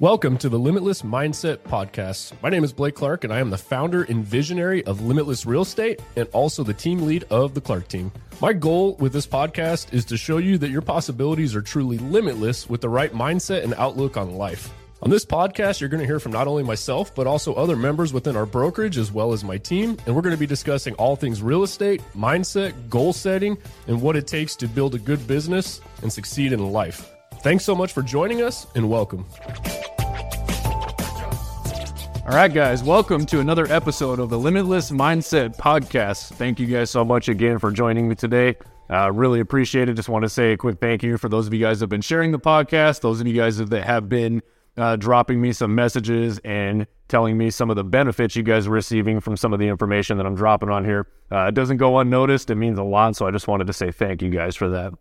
Welcome to the Limitless Mindset Podcast. My name is Blake Clark, and I am the founder and visionary of Limitless Real Estate and also the team lead of the Clark team. My goal with this podcast is to show you that your possibilities are truly limitless with the right mindset and outlook on life. On this podcast, you're going to hear from not only myself, but also other members within our brokerage as well as my team. And we're going to be discussing all things real estate, mindset, goal setting, and what it takes to build a good business and succeed in life. Thanks so much for joining us and welcome. All right, guys, welcome to another episode of the Limitless Mindset Podcast. Thank you guys so much again for joining me today. Uh, really appreciate it. Just want to say a quick thank you for those of you guys that have been sharing the podcast, those of you guys that have been uh, dropping me some messages and telling me some of the benefits you guys are receiving from some of the information that I'm dropping on here. Uh, it doesn't go unnoticed. It means a lot. So I just wanted to say thank you guys for that.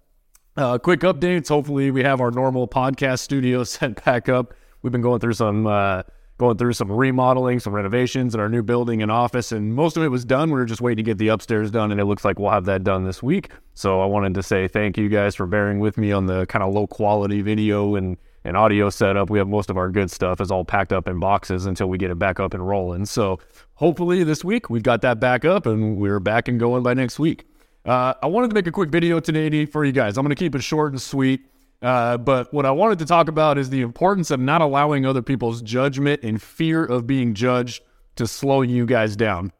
Uh, quick updates. Hopefully, we have our normal podcast studio set back up. We've been going through some uh, going through some remodeling, some renovations in our new building and office, and most of it was done. We were just waiting to get the upstairs done, and it looks like we'll have that done this week. So I wanted to say thank you guys for bearing with me on the kind of low quality video and and audio setup. We have most of our good stuff is all packed up in boxes until we get it back up and rolling. So hopefully this week we've got that back up and we're back and going by next week. Uh, I wanted to make a quick video today for you guys. I'm going to keep it short and sweet. Uh, but what I wanted to talk about is the importance of not allowing other people's judgment and fear of being judged to slow you guys down.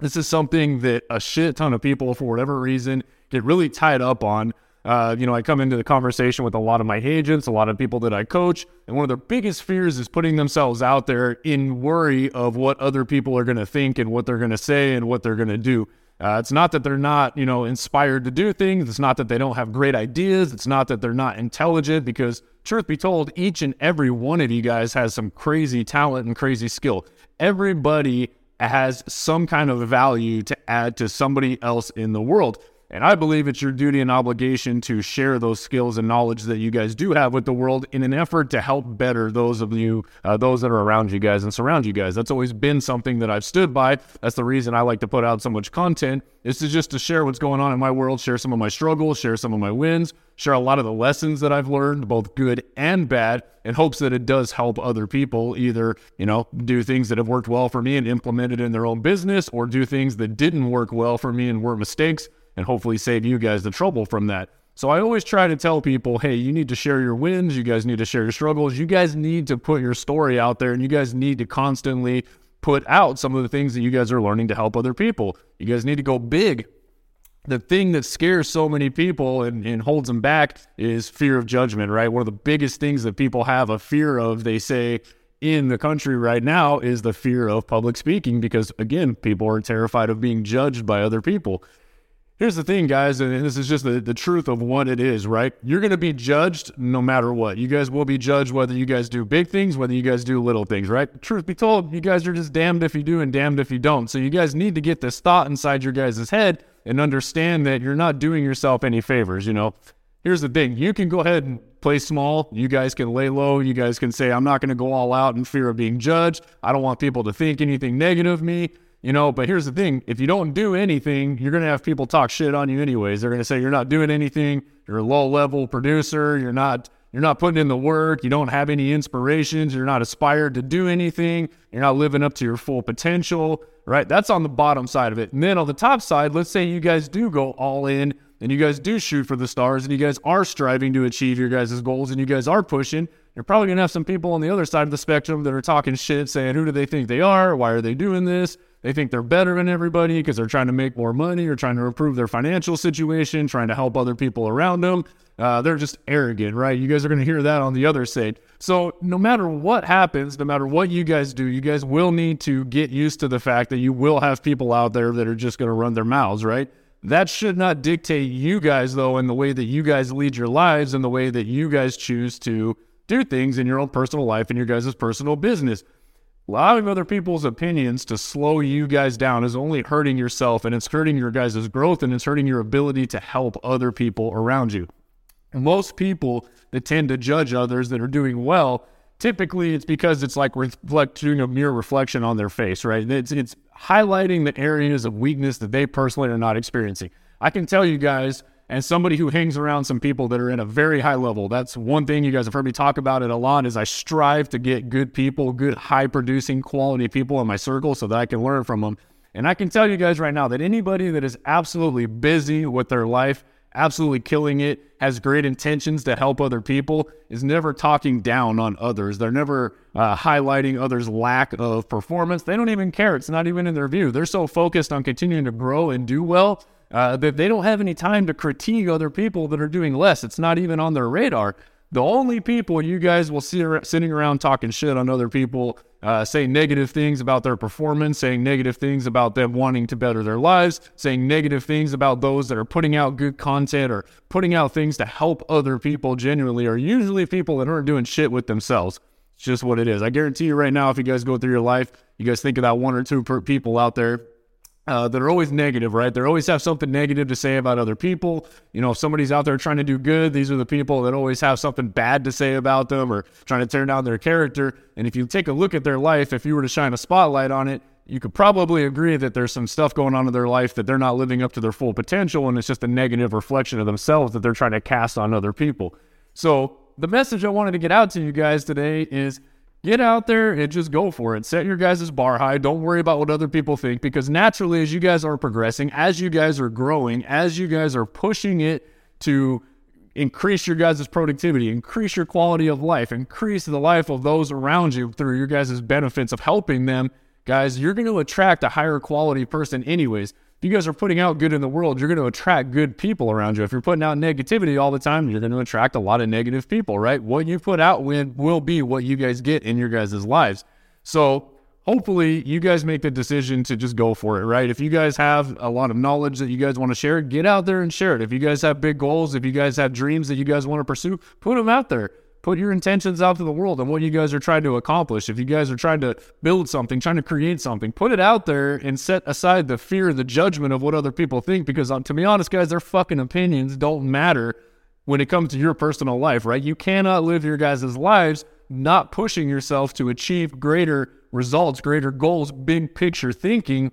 This is something that a shit ton of people, for whatever reason, get really tied up on. Uh, you know, I come into the conversation with a lot of my agents, a lot of people that I coach, and one of their biggest fears is putting themselves out there in worry of what other people are going to think and what they're going to say and what they're going to do. Uh, it's not that they're not, you know, inspired to do things. It's not that they don't have great ideas. It's not that they're not intelligent because, truth be told, each and every one of you guys has some crazy talent and crazy skill. Everybody has some kind of value to add to somebody else in the world. And I believe it's your duty and obligation to share those skills and knowledge that you guys do have with the world in an effort to help better those of you, uh, those that are around you guys and surround you guys. That's always been something that I've stood by. That's the reason I like to put out so much content is to just to share what's going on in my world, share some of my struggles, share some of my wins, share a lot of the lessons that I've learned, both good and bad, in hopes that it does help other people either, you know, do things that have worked well for me and implement it in their own business or do things that didn't work well for me and were mistakes and hopefully save you guys the trouble from that. So I always try to tell people, hey, you need to share your wins. You guys need to share your struggles. You guys need to put your story out there and you guys need to constantly put out some of the things that you guys are learning to help other people. You guys need to go big. The thing that scares so many people and, and holds them back is fear of judgment, right? One of the biggest things that people have a fear of, they say, in the country right now is the fear of public speaking because, again, people are terrified of being judged by other people here's the thing, guys, and this is just the, the truth of what it is, right? You're going to be judged no matter what. You guys will be judged whether you guys do big things, whether you guys do little things, right? Truth be told, you guys are just damned if you do and damned if you don't. So you guys need to get this thought inside your guys' head and understand that you're not doing yourself any favors, you know? Here's the thing you can go ahead and play small. You guys can lay low. You guys can say, I'm not going to go all out in fear of being judged. I don't want people to think anything negative of me. You know, but here's the thing if you don't do anything, you're going to have people talk shit on you anyways. They're going to say you're not doing anything. You're a low level producer. You're not. You're not putting in the work. You don't have any inspirations. You're not aspired to do anything. You're not living up to your full potential, right? That's on the bottom side of it. And then on the top side, let's say you guys do go all in and you guys do shoot for the stars and you guys are striving to achieve your guys' goals and you guys are pushing. You're probably going to have some people on the other side of the spectrum that are talking shit, saying, who do they think they are? Why are they doing this? They think they're better than everybody because they're trying to make more money or trying to improve their financial situation, trying to help other people around them. Uh, they're just arrogant, right? You guys are going to hear that on the other side. So, no matter what happens, no matter what you guys do, you guys will need to get used to the fact that you will have people out there that are just going to run their mouths, right? That should not dictate you guys, though, in the way that you guys lead your lives and the way that you guys choose to do things in your own personal life and your guys' personal business allowing other people's opinions to slow you guys down is only hurting yourself and it's hurting your guys' growth and it's hurting your ability to help other people around you. And Most people that tend to judge others that are doing well, typically it's because it's like reflecting a mirror reflection on their face, right? It's, it's highlighting the areas of weakness that they personally are not experiencing. I can tell you guys and somebody who hangs around some people that are in a very high level. That's one thing you guys have heard me talk about it a lot is I strive to get good people, good high producing quality people in my circle so that I can learn from them. And I can tell you guys right now that anybody that is absolutely busy with their life, absolutely killing it, has great intentions to help other people, is never talking down on others. They're never uh, highlighting others' lack of performance. They don't even care. It's not even in their view. They're so focused on continuing to grow and do well uh, that they don't have any time to critique other people that are doing less. It's not even on their radar. The only people you guys will see sitting around talking shit on other people, uh, saying negative things about their performance, saying negative things about them wanting to better their lives, saying negative things about those that are putting out good content or putting out things to help other people genuinely are usually people that aren't doing shit with themselves. It's just what it is. I guarantee you right now, if you guys go through your life, you guys think of that one or two people out there uh, that are always negative, right? They always have something negative to say about other people. You know, if somebody's out there trying to do good, these are the people that always have something bad to say about them or trying to tear down their character. And if you take a look at their life, if you were to shine a spotlight on it, you could probably agree that there's some stuff going on in their life that they're not living up to their full potential, and it's just a negative reflection of themselves that they're trying to cast on other people. So, the message I wanted to get out to you guys today is Get out there and just go for it. Set your guys' bar high. Don't worry about what other people think because naturally, as you guys are progressing, as you guys are growing, as you guys are pushing it to increase your guys' productivity, increase your quality of life, increase the life of those around you through your guys' benefits of helping them, guys, you're going to attract a higher quality person, anyways if you guys are putting out good in the world, you're going to attract good people around you. If you're putting out negativity all the time, you're going to attract a lot of negative people, right? What you put out will, will be what you guys get in your guys' lives. So hopefully you guys make the decision to just go for it, right? If you guys have a lot of knowledge that you guys want to share, get out there and share it. If you guys have big goals, if you guys have dreams that you guys want to pursue, put them out there put your intentions out to the world and what you guys are trying to accomplish. If you guys are trying to build something, trying to create something, put it out there and set aside the fear, the judgment of what other people think. Because um, to be honest, guys, their fucking opinions don't matter when it comes to your personal life, right? You cannot live your guys' lives not pushing yourself to achieve greater results, greater goals, big picture thinking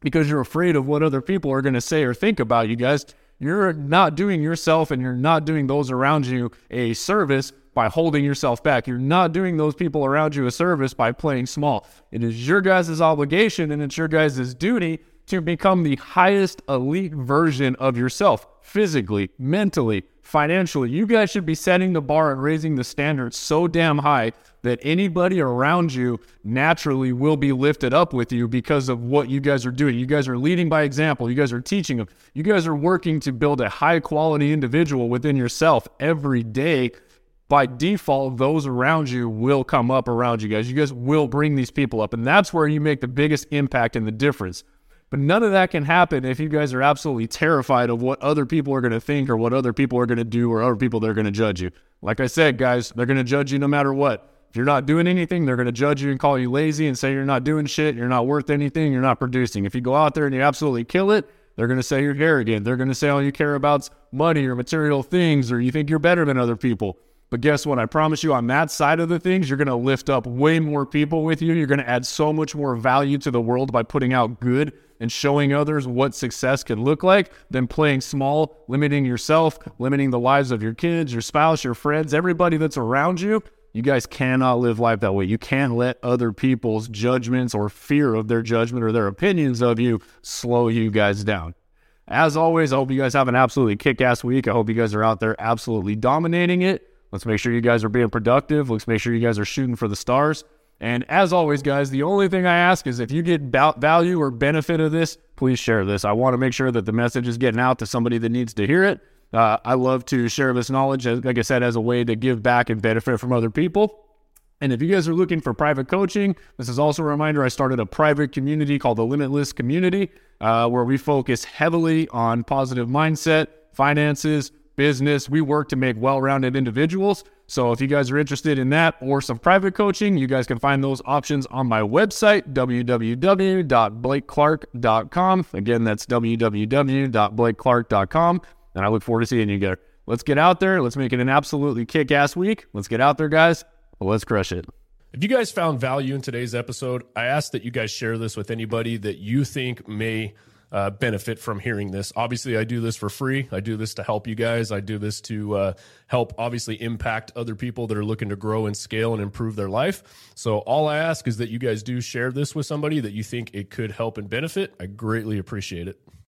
because you're afraid of what other people are going to say or think about you guys. You're not doing yourself and you're not doing those around you a service by holding yourself back. You're not doing those people around you a service by playing small. It is your guys' obligation and it's your guys' duty to become the highest elite version of yourself physically, mentally, financially. You guys should be setting the bar and raising the standards so damn high that anybody around you naturally will be lifted up with you because of what you guys are doing. You guys are leading by example. You guys are teaching them. You guys are working to build a high quality individual within yourself every day by default, those around you will come up around you guys. You guys will bring these people up. And that's where you make the biggest impact and the difference. But none of that can happen if you guys are absolutely terrified of what other people are going to think or what other people are going to do or other people that are going to judge you. Like I said, guys, they're going to judge you no matter what. If you're not doing anything, they're going to judge you and call you lazy and say you're not doing shit, you're not worth anything, you're not producing. If you go out there and you absolutely kill it, they're going to say you're arrogant. They're going to say all you care about's money or material things or you think you're better than other people. But guess what? I promise you, on that side of the things, you're going to lift up way more people with you. You're going to add so much more value to the world by putting out good and showing others what success can look like than playing small, limiting yourself, limiting the lives of your kids, your spouse, your friends, everybody that's around you. You guys cannot live life that way. You can't let other people's judgments or fear of their judgment or their opinions of you slow you guys down. As always, I hope you guys have an absolutely kick ass week. I hope you guys are out there absolutely dominating it. Let's make sure you guys are being productive. Let's make sure you guys are shooting for the stars. And as always, guys, the only thing I ask is if you get value or benefit of this, please share this. I want to make sure that the message is getting out to somebody that needs to hear it. Uh, I love to share this knowledge, like I said, as a way to give back and benefit from other people. And if you guys are looking for private coaching, this is also a reminder I started a private community called the Limitless Community, uh, where we focus heavily on positive mindset, finances, business. We work to make well rounded individuals. So if you guys are interested in that or some private coaching, you guys can find those options on my website, www.blakeclark.com. Again, that's www.blakeclark.com. And I look forward to seeing you there. Let's get out there. Let's make it an absolutely kick ass week. Let's get out there, guys. Let's crush it. If you guys found value in today's episode, I ask that you guys share this with anybody that you think may uh, benefit from hearing this. Obviously, I do this for free. I do this to help you guys. I do this to uh, help, obviously, impact other people that are looking to grow and scale and improve their life. So, all I ask is that you guys do share this with somebody that you think it could help and benefit. I greatly appreciate it.